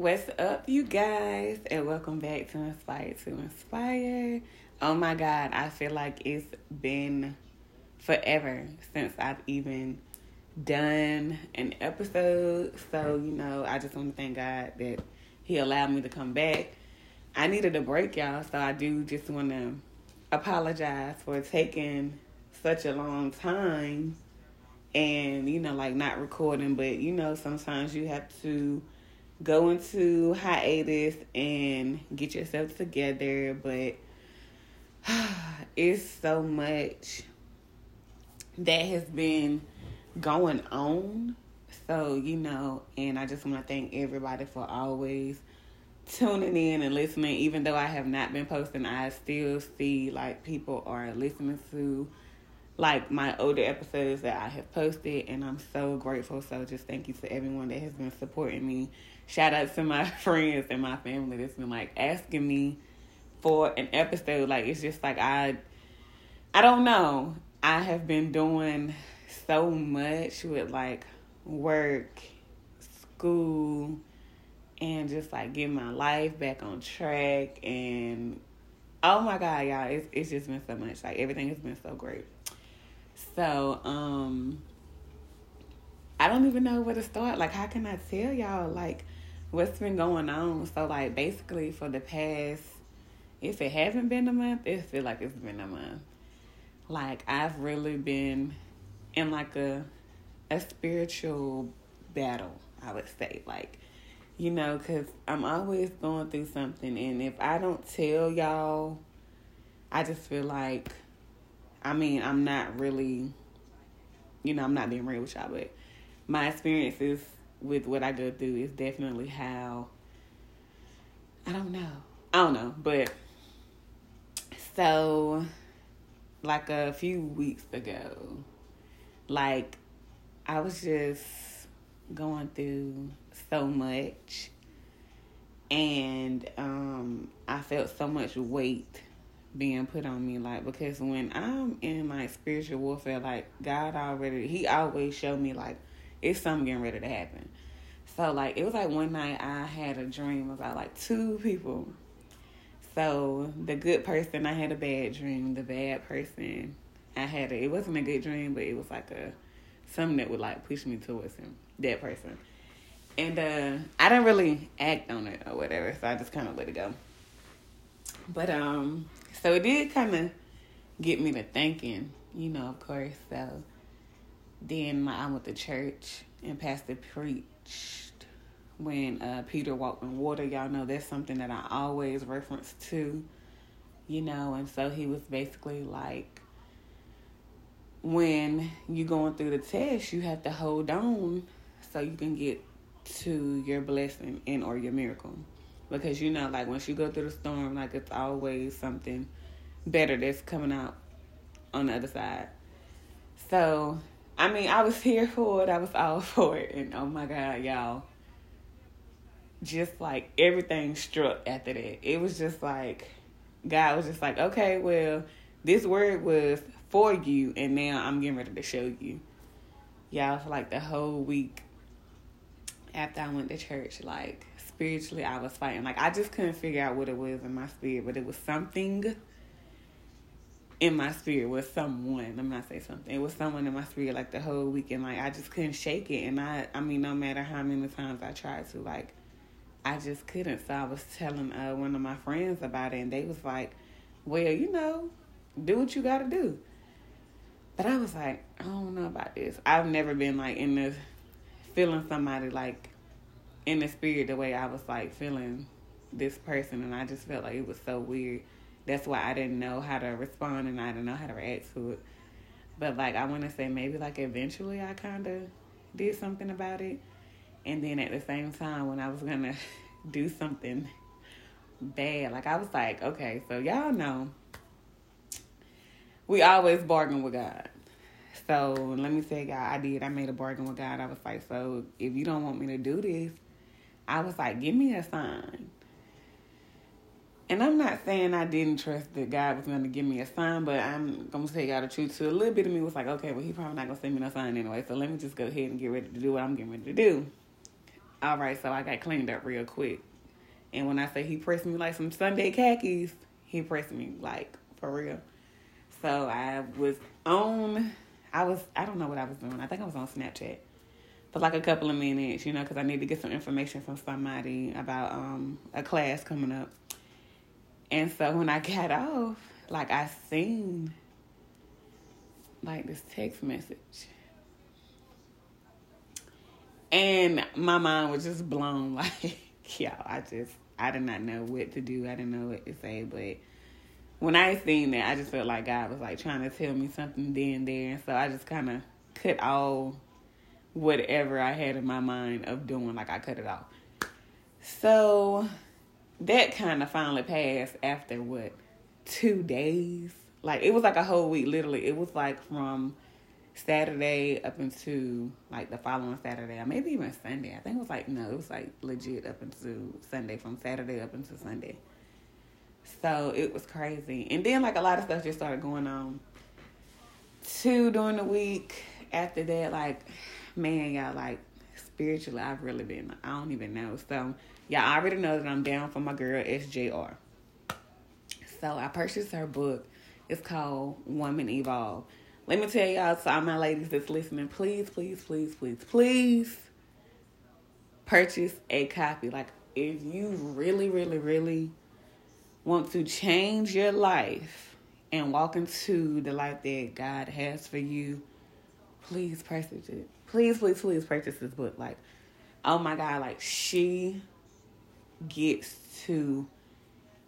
What's up, you guys? And welcome back to Inspire to Inspire. Oh my God, I feel like it's been forever since I've even done an episode. So, you know, I just want to thank God that He allowed me to come back. I needed a break, y'all, so I do just want to apologize for taking such a long time and, you know, like not recording, but, you know, sometimes you have to go into hiatus and get yourself together, but it's so much that has been going on. So, you know, and I just want to thank everybody for always tuning in and listening. Even though I have not been posting, I still see like people are listening to like my older episodes that I have posted, and I'm so grateful. So, just thank you to everyone that has been supporting me. Shout out to my friends and my family that's been like asking me for an episode. Like, it's just like I, I don't know. I have been doing so much with like work, school, and just like getting my life back on track. And oh my God, y'all, it's it's just been so much. Like everything has been so great. So, um, I don't even know where to start. Like, how can I tell y'all like what's been going on? So, like, basically for the past, if it hasn't been a month, it feel like it's been a month. Like, I've really been in like a a spiritual battle, I would say. Like, you know, because I'm always going through something, and if I don't tell y'all, I just feel like, I mean, I'm not really, you know, I'm not being real with y'all, but my experiences with what I go through is definitely how, I don't know. I don't know, but so, like a few weeks ago, like, I was just going through so much. And um, I felt so much weight being put on me. Like, because when I'm in like spiritual warfare, like, God already, He always showed me, like, it's something getting ready to happen. So, like, it was like one night I had a dream about like two people. So, the good person, I had a bad dream. The bad person, I had a, it wasn't a good dream, but it was like a, something that would like push me towards him, that person. And uh I didn't really act on it or whatever, so I just kind of let it go. But um, so it did kind of get me to thinking, you know, of course. So then my, I went to church and Pastor preached when uh, Peter walked in water. Y'all know that's something that I always reference to, you know. And so he was basically like, when you're going through the test, you have to hold on so you can get to your blessing and or your miracle. Because you know, like once you go through the storm, like it's always something better that's coming out on the other side. So, I mean, I was here for it. I was all for it. And oh my God, y'all. Just like everything struck after that. It was just like, God was just like, okay, well, this word was for you, and now I'm getting ready to show you. Y'all, for like the whole week after I went to church, like spiritually, I was fighting. Like I just couldn't figure out what it was in my spirit, but it was something in my spirit was someone. Let me not say something. It was someone in my spirit like the whole weekend. Like I just couldn't shake it, and I, I mean, no matter how many times I tried to, like, I just couldn't. So I was telling uh, one of my friends about it, and they was like, "Well, you know, do what you got to do." But I was like, I don't know about this. I've never been like in this feeling somebody like in the spirit the way I was like feeling this person, and I just felt like it was so weird. That's why I didn't know how to respond and I didn't know how to react to it. But like I want to say maybe like eventually I kind of did something about it, and then at the same time when I was gonna do something bad, like I was like, okay, so y'all know we always bargain with God. So let me say, God, I did. I made a bargain with God. I was like, so if you don't want me to do this, I was like, give me a sign. And I'm not saying I didn't trust that God was going to give me a sign, but I'm going to tell y'all the truth. So a little bit of me was like, okay, well, he probably not going to send me no sign anyway. So let me just go ahead and get ready to do what I'm getting ready to do. all right, so I got cleaned up real quick. And when I say he pressed me like some Sunday khakis, he pressed me like for real. So I was on, I was, I don't know what I was doing. I think I was on Snapchat for like a couple of minutes, you know, because I need to get some information from somebody about um a class coming up. And so when I got off, like I seen like this text message. And my mind was just blown like, yo, I just I did not know what to do. I didn't know what to say, but when I seen that, I just felt like God was like trying to tell me something then there, and so I just kind of cut all whatever I had in my mind of doing, like I cut it off. So that kind of finally passed after what two days. Like it was like a whole week, literally. It was like from Saturday up into like the following Saturday, or maybe even Sunday. I think it was like no, it was like legit up into Sunday, from Saturday up into Sunday. So it was crazy, and then like a lot of stuff just started going on. Two during the week. After that, like man, y'all like spiritually, I've really been. I don't even know. So y'all already know that I'm down for my girl SJR. So I purchased her book. It's called Woman Evolve. Let me tell y'all, to all my ladies that's listening, please, please, please, please, please purchase a copy. Like, if you really, really, really want to change your life and walk into the life that God has for you, please purchase it please, please, please purchase this book. Like, oh my God, like she gets to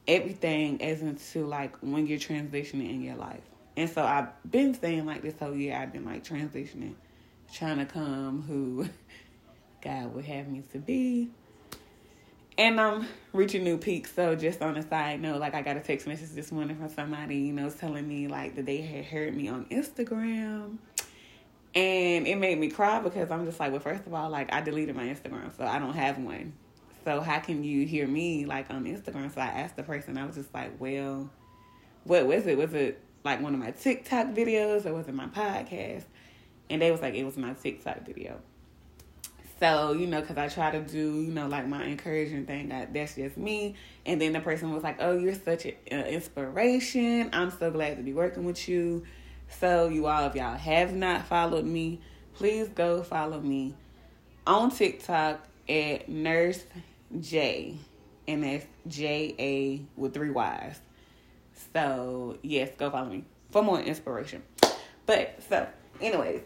everything as into like when you're transitioning in your life. And so I've been saying like this whole year I've been like transitioning, trying to come who God would have me to be. And I'm reaching new peaks. So just on a side note, like I got a text message this morning from somebody, you know, telling me like that they had heard me on Instagram and it made me cry because I'm just like, well, first of all, like I deleted my Instagram, so I don't have one. So how can you hear me like on Instagram? So I asked the person, I was just like, well, what was it? Was it like one of my TikTok videos or was it my podcast? And they was like, it was my TikTok video. So, you know, because I try to do, you know, like my encouraging thing, I, that's just me. And then the person was like, oh, you're such an inspiration. I'm so glad to be working with you. So, you all, if y'all have not followed me, please go follow me on TikTok at Nurse J, and that's J A with three Y's. So, yes, go follow me for more inspiration. But, so, anyways,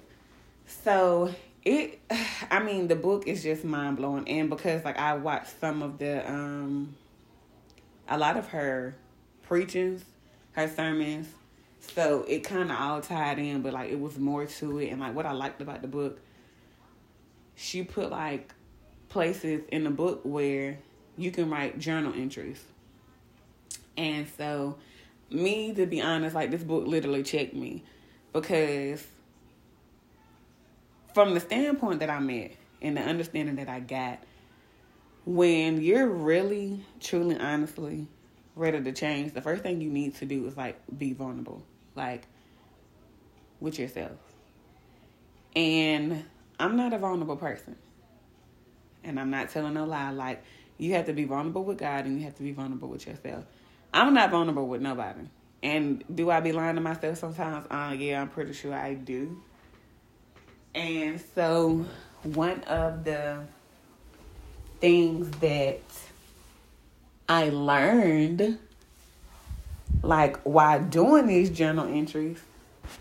so it, I mean, the book is just mind blowing. And because, like, I watched some of the, um, a lot of her preachings, her sermons, so it kind of all tied in, but like it was more to it. And like what I liked about the book, she put like places in the book where you can write journal entries. And so, me to be honest, like this book literally checked me because from the standpoint that I'm at and the understanding that I got, when you're really, truly, honestly ready to change, the first thing you need to do is like be vulnerable like with yourself. And I'm not a vulnerable person. And I'm not telling a lie. Like, you have to be vulnerable with God and you have to be vulnerable with yourself. I'm not vulnerable with nobody. And do I be lying to myself sometimes? Uh, yeah, I'm pretty sure I do. And so, one of the things that I learned like why doing these journal entries,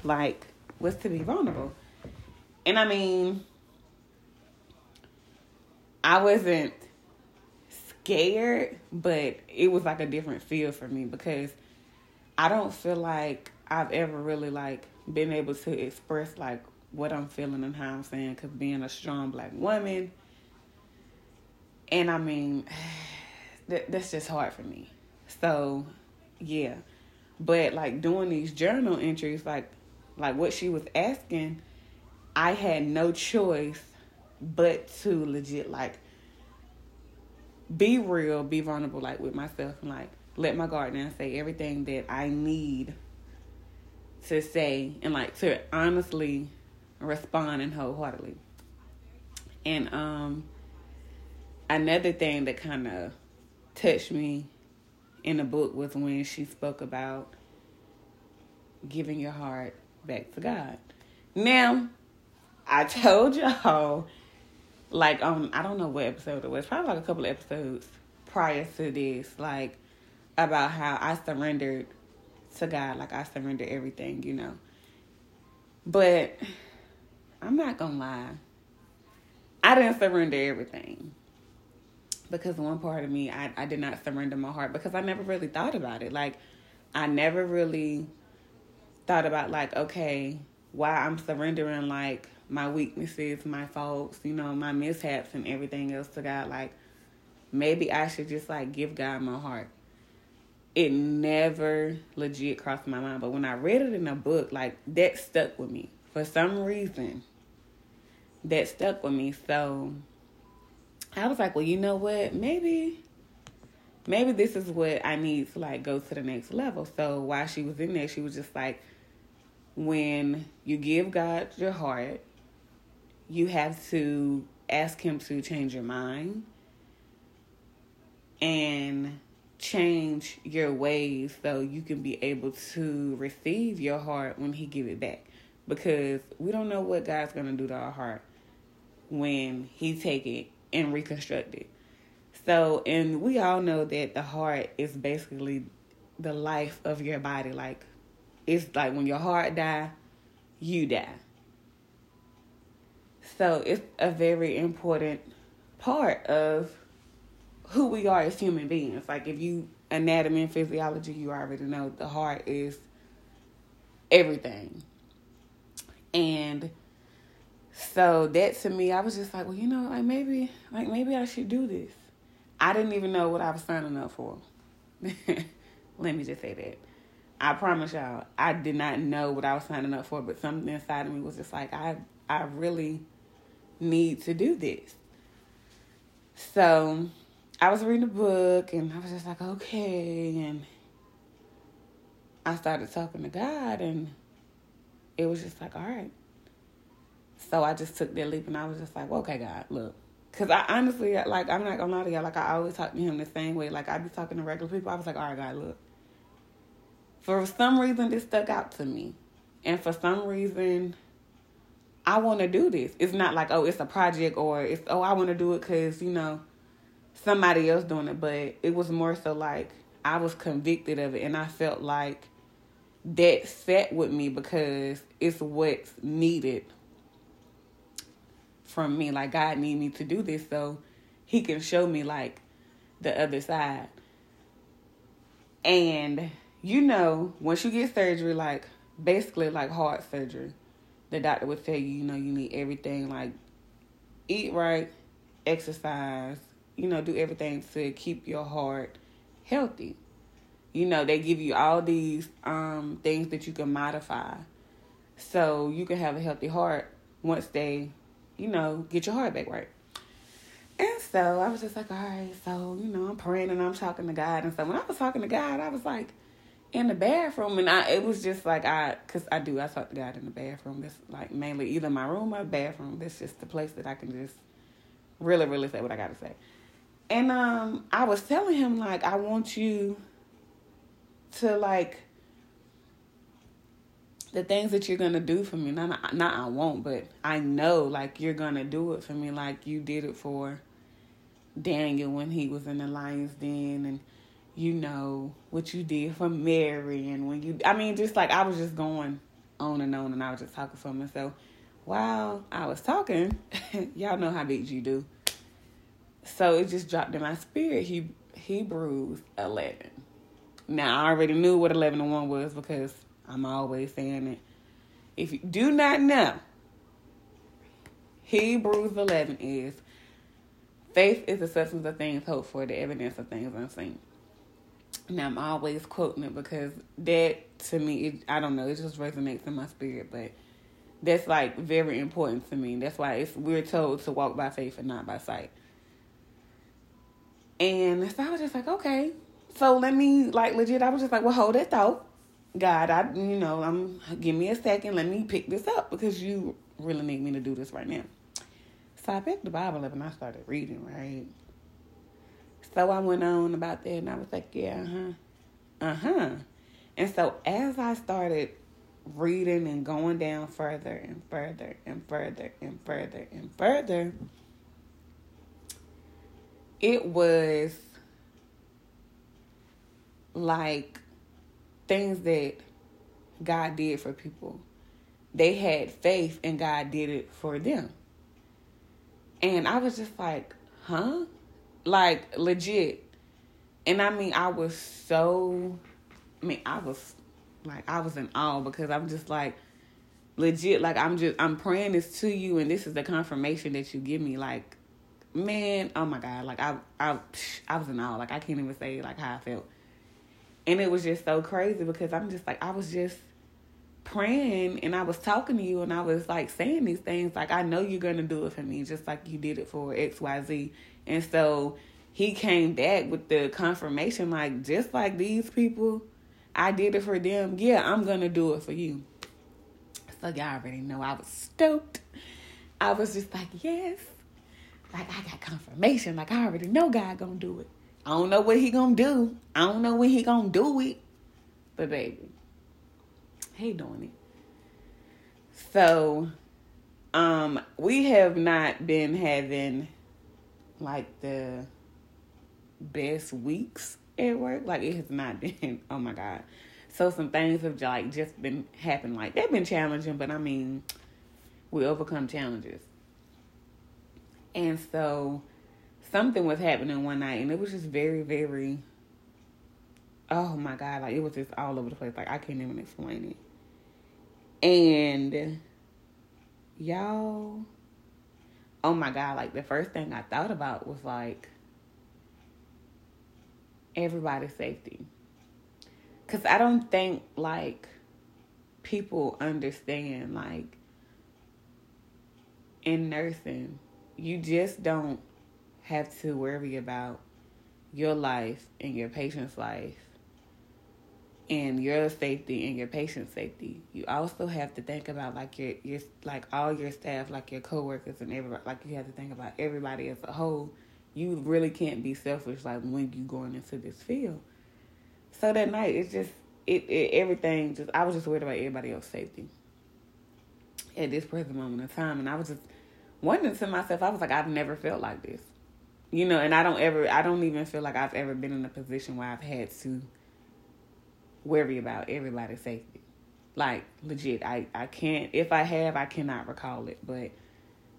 like was to be vulnerable. And I mean, I wasn't scared, but it was like a different feel for me because I don't feel like I've ever really like been able to express like what I'm feeling and how I'm saying cuz being a strong black woman and I mean that, that's just hard for me. So, yeah. But like doing these journal entries, like like what she was asking, I had no choice but to legit like be real, be vulnerable, like with myself, and like let my guard down, say everything that I need to say, and like to honestly respond and wholeheartedly. And um, another thing that kind of touched me in the book was when she spoke about giving your heart back to God. Now, I told y'all, like, um, I don't know what episode it was, probably like a couple episodes prior to this, like, about how I surrendered to God, like, I surrendered everything, you know. But I'm not gonna lie, I didn't surrender everything because one part of me I, I did not surrender my heart because I never really thought about it. Like I never really thought about like, okay, why I'm surrendering like my weaknesses, my faults, you know, my mishaps and everything else to God, like maybe I should just like give God my heart. It never legit crossed my mind. But when I read it in a book, like that stuck with me. For some reason, that stuck with me. So I was like, well, you know what? Maybe maybe this is what I need to like go to the next level. So while she was in there, she was just like, when you give God your heart, you have to ask Him to change your mind and change your ways so you can be able to receive your heart when He give it back. Because we don't know what God's gonna do to our heart when He take it and reconstruct it. So, and we all know that the heart is basically the life of your body. Like, it's like when your heart die, you die. So it's a very important part of who we are as human beings. Like if you anatomy and physiology, you already know the heart is everything. And so that to me, I was just like, well, you know, like maybe, like maybe I should do this. I didn't even know what I was signing up for. Let me just say that. I promise y'all, I did not know what I was signing up for, but something inside of me was just like, I, I really need to do this. So I was reading a book and I was just like, okay. And I started talking to God and it was just like, all right. So I just took that leap and I was just like, well, okay, God, look. Because I honestly, like, I'm not going to lie to y'all. Like, I always talk to him the same way. Like, I'd be talking to regular people. I was like, all right, God, look. For some reason, this stuck out to me. And for some reason, I want to do this. It's not like, oh, it's a project or it's, oh, I want to do it because, you know, somebody else doing it, but it was more so like I was convicted of it and I felt like that sat with me because it's what's needed from me. Like God need me to do this so he can show me like the other side. And you know, once you get surgery, like basically like heart surgery, the doctor would tell you, you know, you need everything like eat right, exercise, you know, do everything to keep your heart healthy. You know, they give you all these um, things that you can modify. So you can have a healthy heart once they, you know, get your heart back right. And so I was just like, all right, so, you know, I'm praying and I'm talking to God. And so when I was talking to God, I was like in the bathroom. And I it was just like, I, because I do, I talk to God in the bathroom. That's like mainly either my room or bathroom. That's just the place that I can just really, really say what I got to say. And um, I was telling him like I want you to like the things that you're gonna do for me. Not not I won't, but I know like you're gonna do it for me, like you did it for Daniel when he was in the lion's den, and you know what you did for Mary, and when you, I mean, just like I was just going on and on, and I was just talking for myself. While I was talking, y'all know how big you do. So it just dropped in my spirit. He Hebrews eleven. Now I already knew what eleven and one was because I'm always saying it. If you do not know, Hebrews eleven is faith is the substance of things hoped for, the evidence of things unseen. Now I'm always quoting it because that to me, it, I don't know, it just resonates in my spirit, but that's like very important to me. That's why it's we're told to walk by faith and not by sight. And so I was just like, okay. So let me like legit. I was just like, well, hold that thought, God. I you know I'm give me a second. Let me pick this up because you really need me to do this right now. So I picked the Bible up and I started reading. Right. So I went on about that and I was like, yeah, uh huh. Uh huh. And so as I started reading and going down further and further and further and further and further, it was like things that God did for people. They had faith and God did it for them. And I was just like, huh? Like legit. And I mean, I was so, I mean, I was like, I was in awe because I'm just like, legit, like, I'm just, I'm praying this to you and this is the confirmation that you give me. Like, man, oh my God. Like, I, I, I was in awe. Like, I can't even say, like, how I felt. And it was just so crazy because I'm just like, I was just praying and I was talking to you and I was like saying these things. Like, I know you're to do it for me, just like you did it for XYZ. And so he came back with the confirmation, like, just like these people, I did it for them. Yeah, I'm to do it for you. So y'all already know I was stoked. I was just like, yes. Like I got confirmation. Like I already know God gonna do it. I don't know what he gonna do. I don't know when he gonna do it. But baby, he doing it. So, um, we have not been having like the best weeks at work. Like it has not been. Oh my god. So some things have like just been happening. Like they've been challenging, but I mean, we overcome challenges. And so something was happening one night and it was just very, very oh my god, like it was just all over the place. Like I can't even explain it. And y'all oh my god, like the first thing I thought about was like everybody's safety. Cause I don't think like people understand like in nursing, you just don't have to worry about your life and your patient's life and your safety and your patient's safety. You also have to think about like your your like all your staff, like your coworkers and everybody. Like you have to think about everybody as a whole. You really can't be selfish like when you going into this field. So that night, it's just it, it everything. Just I was just worried about everybody else's safety at this present moment in time, and I was just wondering to myself. I was like, I've never felt like this you know, and I don't ever, I don't even feel like I've ever been in a position where I've had to worry about everybody's safety. Like legit, I I can't. If I have, I cannot recall it. But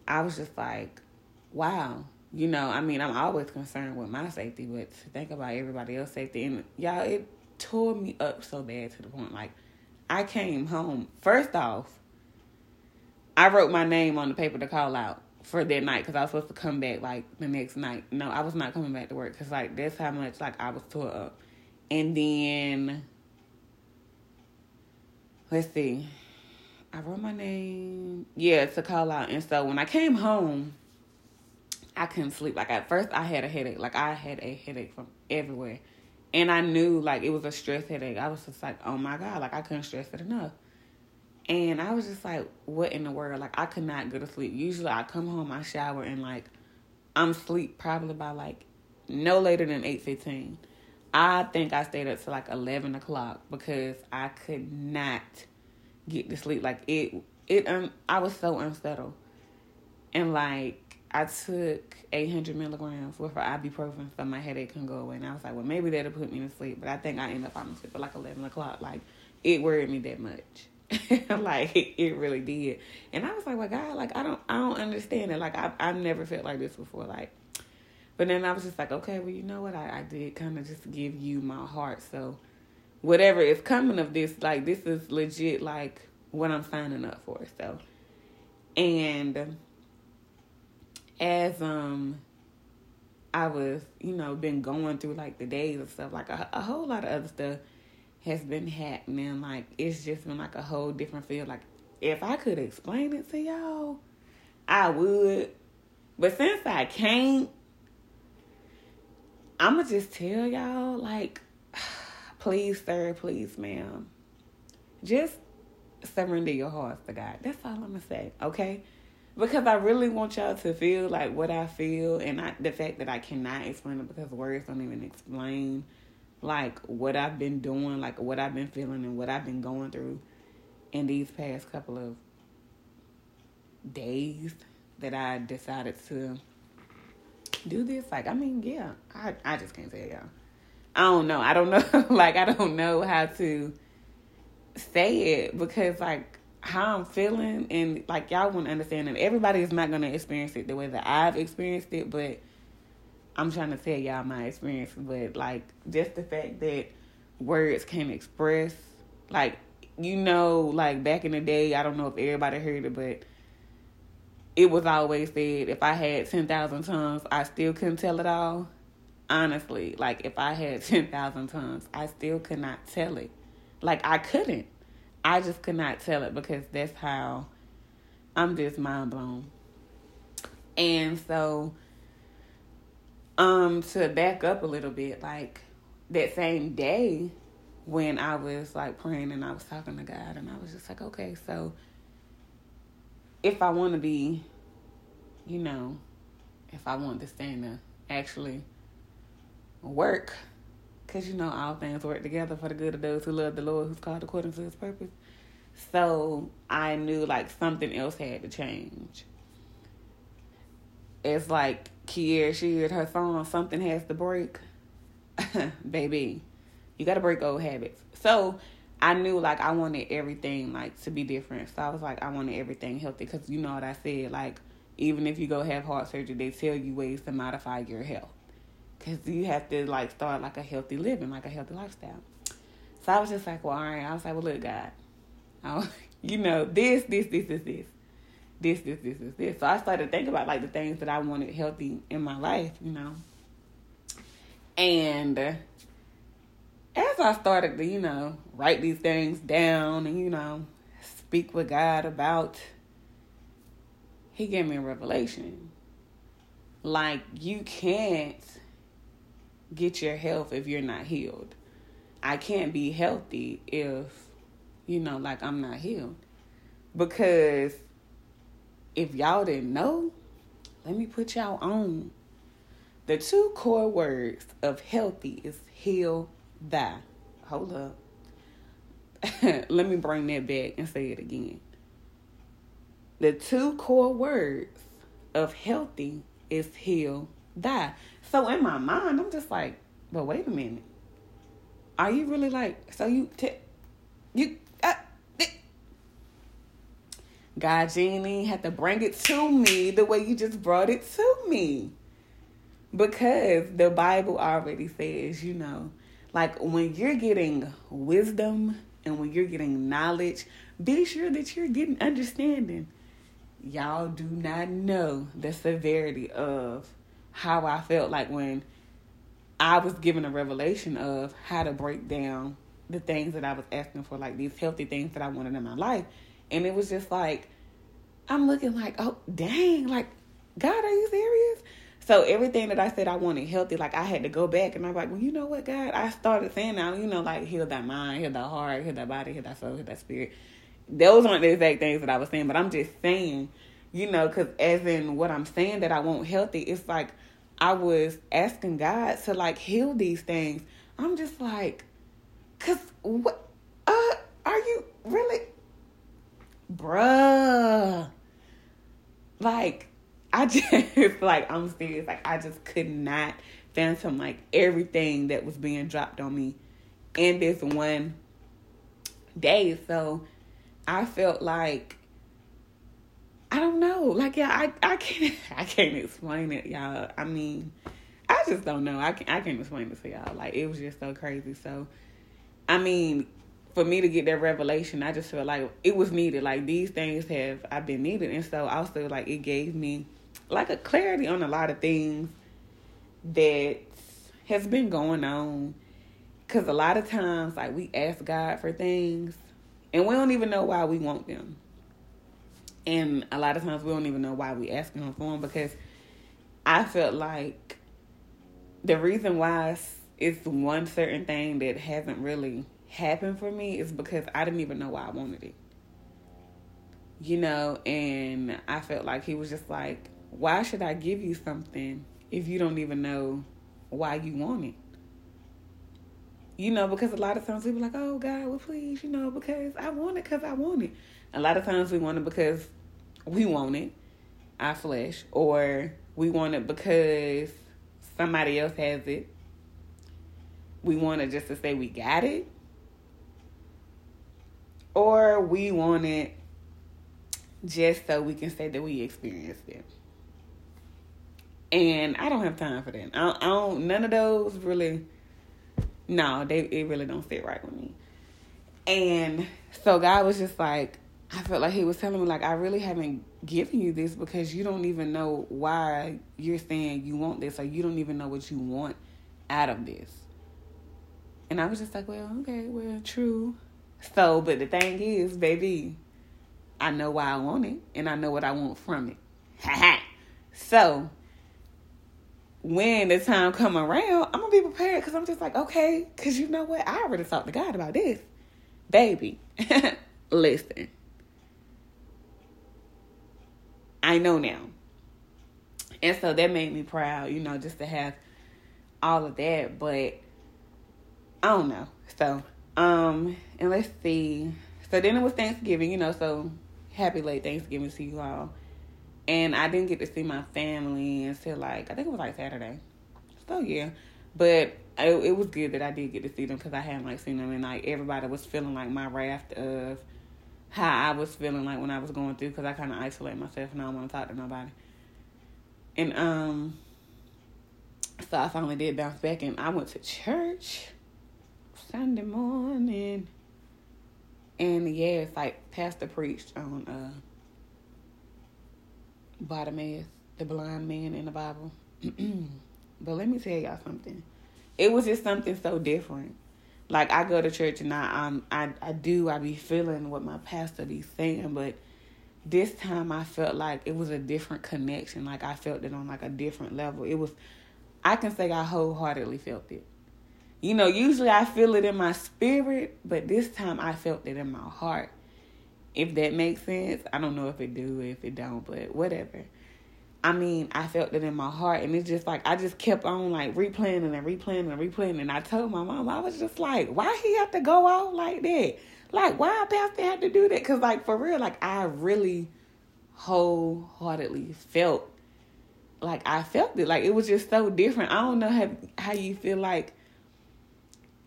I was just like, wow, you know. I mean, I'm always concerned with my safety, but to think about everybody else's safety, and y'all, it tore me up so bad to the point like I came home. First off, I wrote my name on the paper to call out for that night because I was supposed to come back like the next night. No, I was not coming back to work because like that's how much like I was tore up. And then let's see, I wrote my name. Yeah, to call out. And so when I came home, I couldn't sleep. Like at first, I had a headache. Like I had a headache from everywhere, and I knew like it was a stress headache. I was just like, oh my god, like I couldn't stress it enough. And I was just like, what in the world? Like, I could not go to sleep. Usually, I come home, I shower, and like, I'm sleep probably by like no later than 8.15. I think I stayed up to like 11 o'clock because I could not get to sleep. Like, it, it, um, I was so unsettled. And like, I took 800 milligrams worth of ibuprofen so my headache couldn't go away. And I was like, well, maybe that'll put me to sleep. But I think I ended up falling asleep at like 11 o'clock. Like, it worried me that much. like it really did. And I was like, well, God, like I don't, I don't understand it. Like I, I've never felt like this before. Like, but then I was just like, okay, well, you know what? I, I did kind of just give you my heart. So whatever is coming of this, like this is legit, like what I'm signing up for. So, and as um, I was, you know, been going through like the days and stuff, like a, a whole lot of other stuff has been happening. Like it's just been like a whole different feel. Like if I could explain it to y'all, I would. But since I can't, I'ma just tell y'all, like, please, sir, please, ma'am. Just surrender your hearts to God. That's all I'm gonna say, okay? because I really want y'all to feel like what I feel, and I, the fact that I cannot explain it because words don't even explain like what I've been doing, like what I've been feeling, and what I've been going through in these past couple of days that I decided to do this. Like, I mean, yeah, I I just can't say y'all. I don't know. I don't know. like, I don't know how to say it because like how I'm feeling and like y'all to understand that everybody is not gonna experience it the way that I've experienced it, but I'm trying to tell y'all my experience. But like just the fact that words can express, like you know, like back in the day, I don't know if everybody heard it, but it was always said if I had ten thousand tongues, I still couldn't tell it all. Honestly, like if I had ten thousand tongues, I still could not tell it. Like I couldn't. I just could not tell it because that's how I'm just mind blown. And so, um, to back up a little bit, like that same day when I was like praying and I was talking to God, and I was just like, okay, so if I want to be, you know, if I want this thing to actually work, because you know all things work together for the good of those who love the Lord, who's called according to His purpose. So I knew like something else had to change. It's like Kierra Sheard her phone, "Something Has to Break." Baby, you got to break old habits. So I knew like I wanted everything like to be different. So I was like, I wanted everything healthy because you know what I said. Like even if you go have heart surgery, they tell you ways to modify your health because you have to like start like a healthy living, like a healthy lifestyle. So I was just like, well, all right. I was like, well, look, God, I, you know, this, this, this, this, this, this, this, this, this, this. So I started thinking about like the things that I wanted healthy in my life, you know, and as I started to, you know, write these things down and, you know, speak with God about, He gave me a revelation. Like, you can't get your health if you're not healed. I can't be healthy if, you know, like I'm not healed. Because if y'all didn't know, let me put y'all on. The two core words of healthy is heal thy. Hold up. Let me bring that back and say it again. The two core words of healthy is heal, die. So in my mind, I'm just like, but wait a minute. Are you really like, so you, t- you, uh, God Genie had to bring it to me the way you just brought it to me. Because the Bible already says, you know, like when you're getting wisdom and when you're getting knowledge, be sure that you're getting understanding. Y'all do not know the severity of how I felt like when I was given a revelation of how to break down the things that I was asking for, like these healthy things that I wanted in my life. And it was just like, I'm looking like, oh, dang, like, God, are you serious? So everything that I said I wanted healthy, like I had to go back and I'm like, well, you know what, God? I started saying now, you know, like heal that mind, heal that heart, heal that body, heal that soul, heal that spirit. Those aren't the exact things that I was saying, but I'm just saying, you know, because as in what I'm saying that I want healthy, it's like I was asking God to like heal these things. I'm just like, cause what? Uh, are you really, bruh? Like I just like I'm serious. Like I just could not fathom like everything that was being dropped on me in this one day. So I felt like I don't know. Like yeah, I I can't I can't explain it, y'all. I mean, I just don't know. I can't, I can't explain it to y'all. Like it was just so crazy. So I mean, for me to get that revelation, I just felt like it was needed. Like these things have I've been needed, and so I also like it gave me like a clarity on a lot of things that has been going on. Cause a lot of times, like we ask God for things, and we don't even know why we want them. And a lot of times, we don't even know why we asking Him for them. Because I felt like the reason why it's one certain thing that hasn't really happened for me is because I didn't even know why I wanted it. you know, and I felt like he was just like, why should I give you something if you don't even know why you want it? You know, because a lot of times we be like, oh God, well please, you know, because I want it because I want it. A lot of times we want it because we want it, our flesh, or we want it because somebody else has it. We want it just to say we got it. Or we want it just so we can say that we experienced it. And I don't have time for that. I don't, I don't none of those really no, they it really don't sit right with me. And so God was just like, I felt like he was telling me like I really haven't given you this because you don't even know why you're saying you want this or you don't even know what you want out of this. And I was just like, well, okay, well, true. So, but the thing is, baby, I know why I want it and I know what I want from it. so, when the time come around, I'm gonna be prepared because I'm just like, okay, because you know what? I already talked to God about this, baby. listen, I know now, and so that made me proud, you know, just to have all of that. But I don't know. So, um, and let's see. So then it was Thanksgiving, you know. So happy late Thanksgiving to you all. And I didn't get to see my family until like I think it was like Saturday. So yeah, but it, it was good that I did get to see them because I hadn't like seen them and like everybody was feeling like my raft of how I was feeling like when I was going through because I kind of isolate myself and I don't want to talk to nobody. And um, so I finally did bounce back and I went to church Sunday morning. And yeah, it's like Pastor preached on uh Bartimaeus, the blind man in the Bible. but let me tell y'all something. It was just something so different. Like I go to church and I um I I do I be feeling what my pastor be saying, but this time I felt like it was a different connection. Like I felt it on like a different level. It was I can say I wholeheartedly felt it. You know, usually I feel it in my spirit, but this time I felt it in my heart. If that makes sense. I don't know if it do, if it don't, but whatever. I mean, I felt it in my heart, and it's just like I just kept on like replaying and replaying and replaying. And I told my mom, I was just like, why he have to go off like that? Like, why Pastor had to do that? Cause like for real, like I really wholeheartedly felt like I felt it. Like it was just so different. I don't know how how you feel like.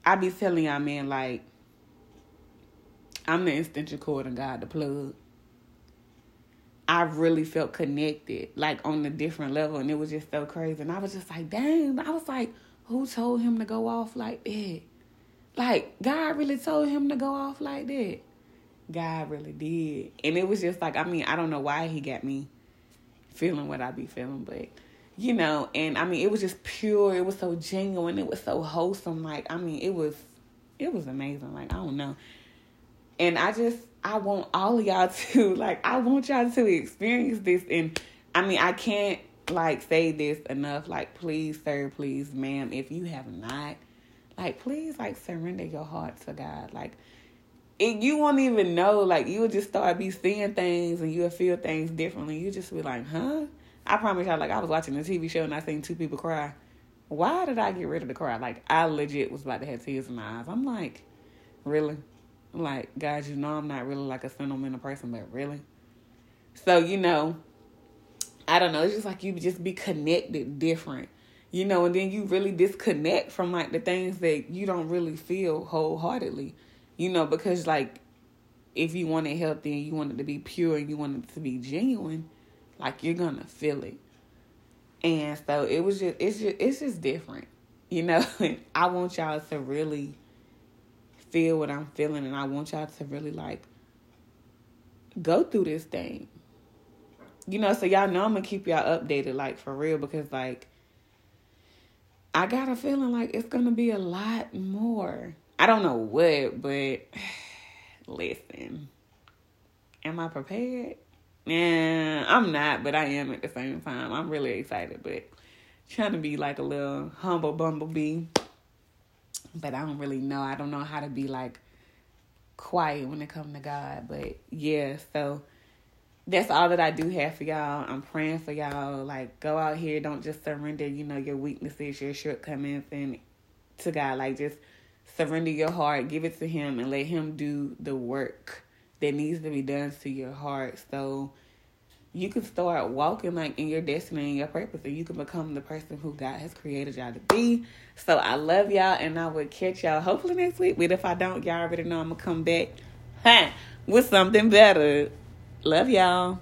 I be telling y'all, man, like I'm the extension cord and God the plug. I really felt connected, like on a different level, and it was just so crazy. And I was just like, dang, I was like, who told him to go off like that? Like, God really told him to go off like that. God really did. And it was just like, I mean, I don't know why he got me feeling what I be feeling, but you know, and I mean, it was just pure. It was so genuine. It was so wholesome. Like, I mean, it was, it was amazing. Like, I don't know. And I just, I want all of y'all to, like, I want y'all to experience this. And I mean, I can't, like, say this enough. Like, please, sir, please, ma'am, if you have not, like, please, like, surrender your heart to God. Like, you won't even know. Like, you'll just start be seeing things and you'll feel things differently. You just be like, huh? I promise y'all, like, I was watching a TV show and I seen two people cry. Why did I get rid of the cry? Like, I legit was about to have tears in my eyes. I'm like, really? Like, guys, you know I'm not really like a sentimental person, but really. So, you know, I don't know. It's just like you just be connected different, you know, and then you really disconnect from like the things that you don't really feel wholeheartedly, you know, because like if you want it healthy and you want it to be pure and you want it to be genuine, like you're gonna feel it. And so it was just it's just it's just different. You know, I want y'all to really feel what I'm feeling and I want y'all to really like go through this thing. You know, so y'all know I'm gonna keep y'all updated, like for real, because like I got a feeling like it's gonna be a lot more. I don't know what, but listen. Am I prepared? Yeah, I'm not, but I am at the same time. I'm really excited, but trying to be like a little humble bumblebee but I don't really know. I don't know how to be like quiet when it comes to God. But yeah, so that's all that I do have for y'all. I'm praying for y'all. Like, go out here. Don't just surrender, you know, your weaknesses, your shortcomings, and to God. Like, just surrender your heart, give it to Him, and let Him do the work that needs to be done to your heart. So you can start walking like in your destiny and your purpose, and you can become the person who God has created y'all to be. So I love y'all, and I will catch y'all hopefully next week. But if I don't, y'all already know I'm gonna come back, huh, with something better. Love y'all.